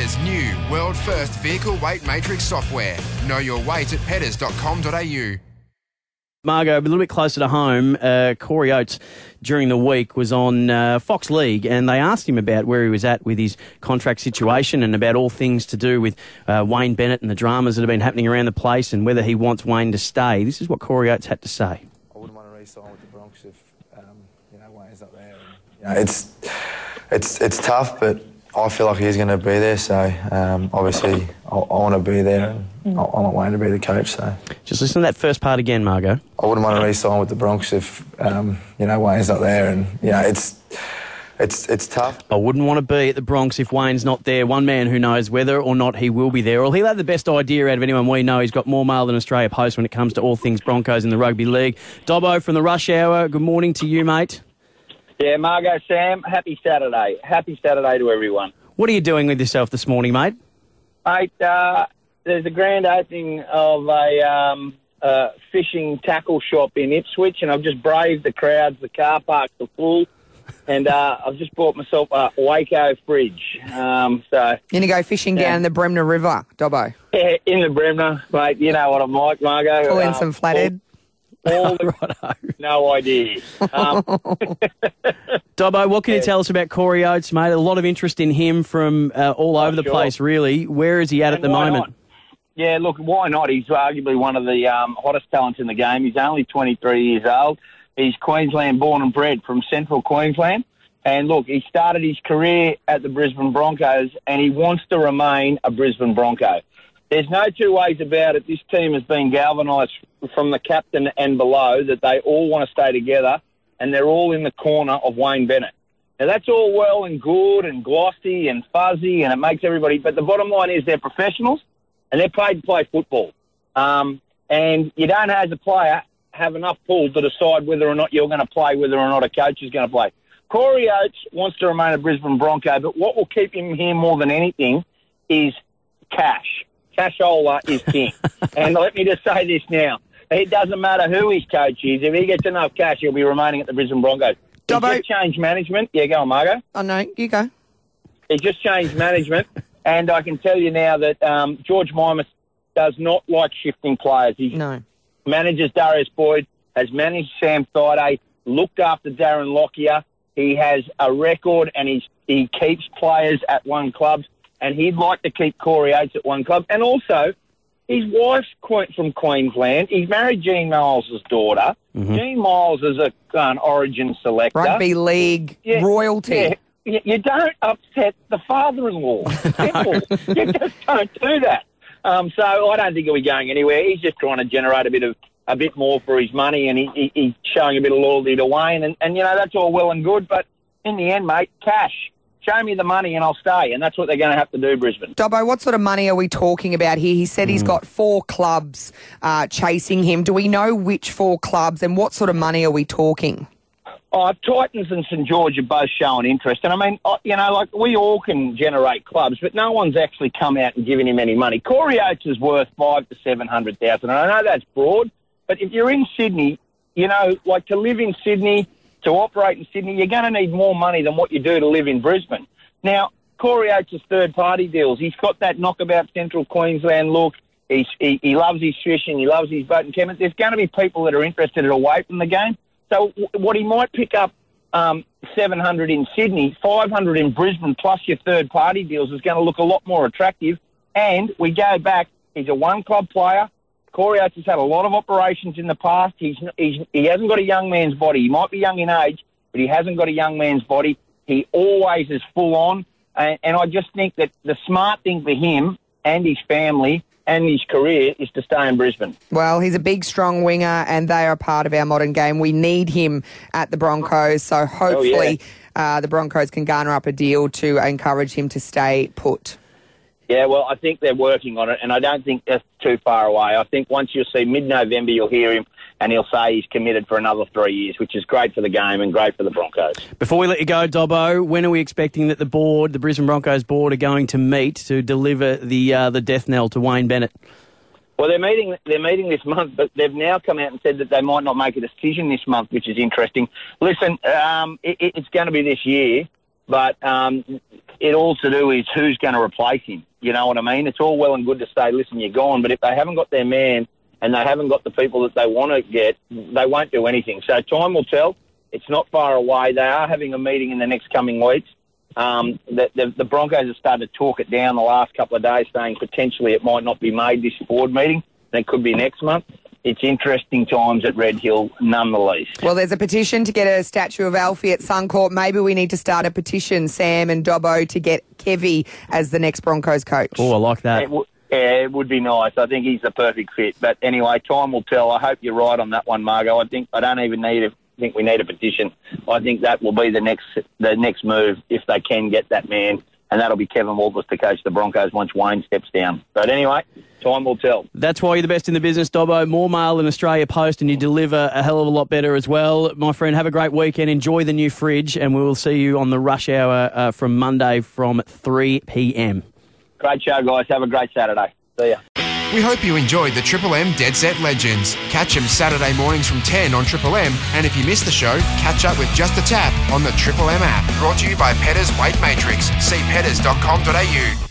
Petters' new world first vehicle weight matrix software. Know your weight at petters.com.au. Margot, a little bit closer to home, uh, Corey Oates during the week was on uh, Fox League and they asked him about where he was at with his contract situation and about all things to do with uh, Wayne Bennett and the dramas that have been happening around the place and whether he wants Wayne to stay. This is what Corey Oates had to say. I wouldn't want to re-sign with the Bronx if um, you know Wayne's not there. And, you know, it's it's it's tough, but I feel like he's going to be there. So um, obviously, I, I want to be there, and I, I want Wayne to be the coach. So Just listen to that first part again, Margot. I wouldn't want to re-sign with the Bronx if um, you know Wayne's not there, and you know it's it's it's tough. I wouldn't want to be at the Bronx if Wayne's not there. One man who knows whether or not he will be there. Well, he'll have the best idea out of anyone we know. He's got more mail than Australia Post when it comes to all things Broncos in the rugby league. Dobbo from the Rush Hour. Good morning to you, mate. Yeah, Margot, Sam, happy Saturday. Happy Saturday to everyone. What are you doing with yourself this morning, mate? Mate, uh, there's a grand opening of a um, uh, fishing tackle shop in Ipswich, and I've just braved the crowds. The car parks are full, and uh, I've just bought myself a Waeco fridge. Um, so, You're going to go fishing Yeah. down the Bremer River, Dobbo. yeah, in the Bremer, mate, you know what I'm like, Margot. Pull in Uh, some flathead. All, the, no idea. Um, Dobbo, what can you tell us about Corey Oates, mate? A lot of interest in him from uh, all over the sure. place, really. Where is he at at the moment? not? Yeah, look, why not? He's arguably one of the um, hottest talents in the game. He's only 23 years old. He's Queensland born and bred from central Queensland. And look, he started his career at the Brisbane Broncos and he wants to remain a Brisbane Bronco. There's no two ways about it. This team has been galvanised from the captain and below that they all want to stay together and they're all in the corner of Wayne Bennett. Now that's all well and good and glossy and fuzzy and it makes everybody, but the bottom line is they're professionals and they're paid to play football. Um, and you don't, as a player, have enough pull to decide whether or not you're going to play, whether or not a coach is going to play. Corey Oates wants to remain a Brisbane Bronco, but what will keep him here more than anything is cash. Cashola is king. and let me just say this now. It doesn't matter who his coach is. If he gets enough cash, he'll be remaining at the Brisbane Broncos. He Dobbo- just changed management. Yeah, go on, Margo. Oh, no, you go. He just changed management, and I can tell you now that um, George Mimis does not like shifting players. He No. manages Darius Boyd, has managed Sam Thaiday, looked after Darren Lockyer. He has a record, and he's, he keeps players at one club, and he'd like to keep Corey Oates at one club. And also, his wife's from Queensland. He's married Gene Miles' daughter. Gene Miles is a, an Origin selector. Rugby league Yeah, royalty. yeah. You, don't upset the father-in-law. Simple. you just don't do that. Um, so I don't think he'll be going anywhere. He's just trying to generate a bit of a bit more for his money, and he, he, he's showing a bit of loyalty to Wayne. And, and you know that's all well and good, but in the end, mate, cash. Show me the money, and I'll stay. And that's what they're going to have to do, Brisbane. Dobbo, what sort of money are we talking about here? He said he's got four clubs uh, chasing him. Do we know which four clubs and what sort of money are we talking? Oh, Titans and St George are both showing interest, and I mean, uh, you know, like we all can generate clubs, but no one's actually come out and given him any money. Corey Oates is worth five to seven hundred thousand, and I know that's broad, but if you're in Sydney, you know, like to live in Sydney, to operate in Sydney, you're going to need more money than what you do to live in Brisbane. Now, Corey Oates' third-party deals, he's got that knockabout Central Queensland look. He's, he, he loves his fishing, he loves his boat and camping. There's going to be people that are interested away from the game. So what he might pick up um, 700 in Sydney, 500 in Brisbane, plus your third party deals is going to look a lot more attractive. And we go back, he's a one club player. Corey Oates has had a lot of operations in the past. He's, he's, he hasn't got a young man's body. He might be young in age, but he hasn't got a young man's body. He always is full on. And, and I just think that the smart thing for him and his family and his career is to stay in Brisbane. Well, he's a big, strong winger, and they are part of our modern game. We need him at the Broncos, so hopefully uh, the Broncos can garner up a deal to encourage him to stay put. Yeah, well, I think they're working on it, and I don't think that's too far away. I think once you see mid-November, you'll hear him, and he'll say he's committed for another three years, which is great for the game and great for the Broncos. Before we let you go, Dobbo, when are we expecting that the board, the Brisbane Broncos board, are going to meet to deliver the uh, the death knell to Wayne Bennett? Well, they're meeting. They're meeting this month, but they've now come out and said that they might not make a decision this month, which is interesting. Listen, um, it, it's going to be this year, But um, it all to do is who's going to replace him. You know what I mean? It's all well and good to say, listen, you're gone, but if they haven't got their man and they haven't got the people that they want to get, they won't do anything. So time will tell. It's not far away. They are having a meeting in the next coming weeks. Um, the, the, the Broncos have started to talk it down the last couple of days, saying potentially it might not be made this board meeting. And it could be next month. It's interesting times at Red Hill, none the least. Well, there's a petition to get a statue of Alfie at Suncorp. Maybe we need to start a petition, Sam and Dobbo, to get Kevy as the next Broncos coach. Oh, I like that. It, w- yeah, it would be nice. I think he's the perfect fit. But anyway, time will tell. I hope you're right on that one, Margot. I think I don't even need a think we need a petition. I think that will be the next the next move if they can get that man, and that'll be Kevin Walters to coach the Broncos once Wayne steps down. But anyway, time will tell. That's why you're the best in the business, Dobbo. More mail than Australia Post, and you deliver a hell of a lot better as well. My friend, have a great weekend. Enjoy the new fridge, and we will see you on the rush hour uh, from Monday from 3 p.m. Great show, guys. Have a great Saturday. See ya. We hope you enjoyed the Triple M Dead Set Legends. Catch them Saturday mornings from 10 on Triple M, and if you missed the show, catch up with Just a Tap on the Triple M app. Brought to you by Petters Weight Matrix. See petters.com.au.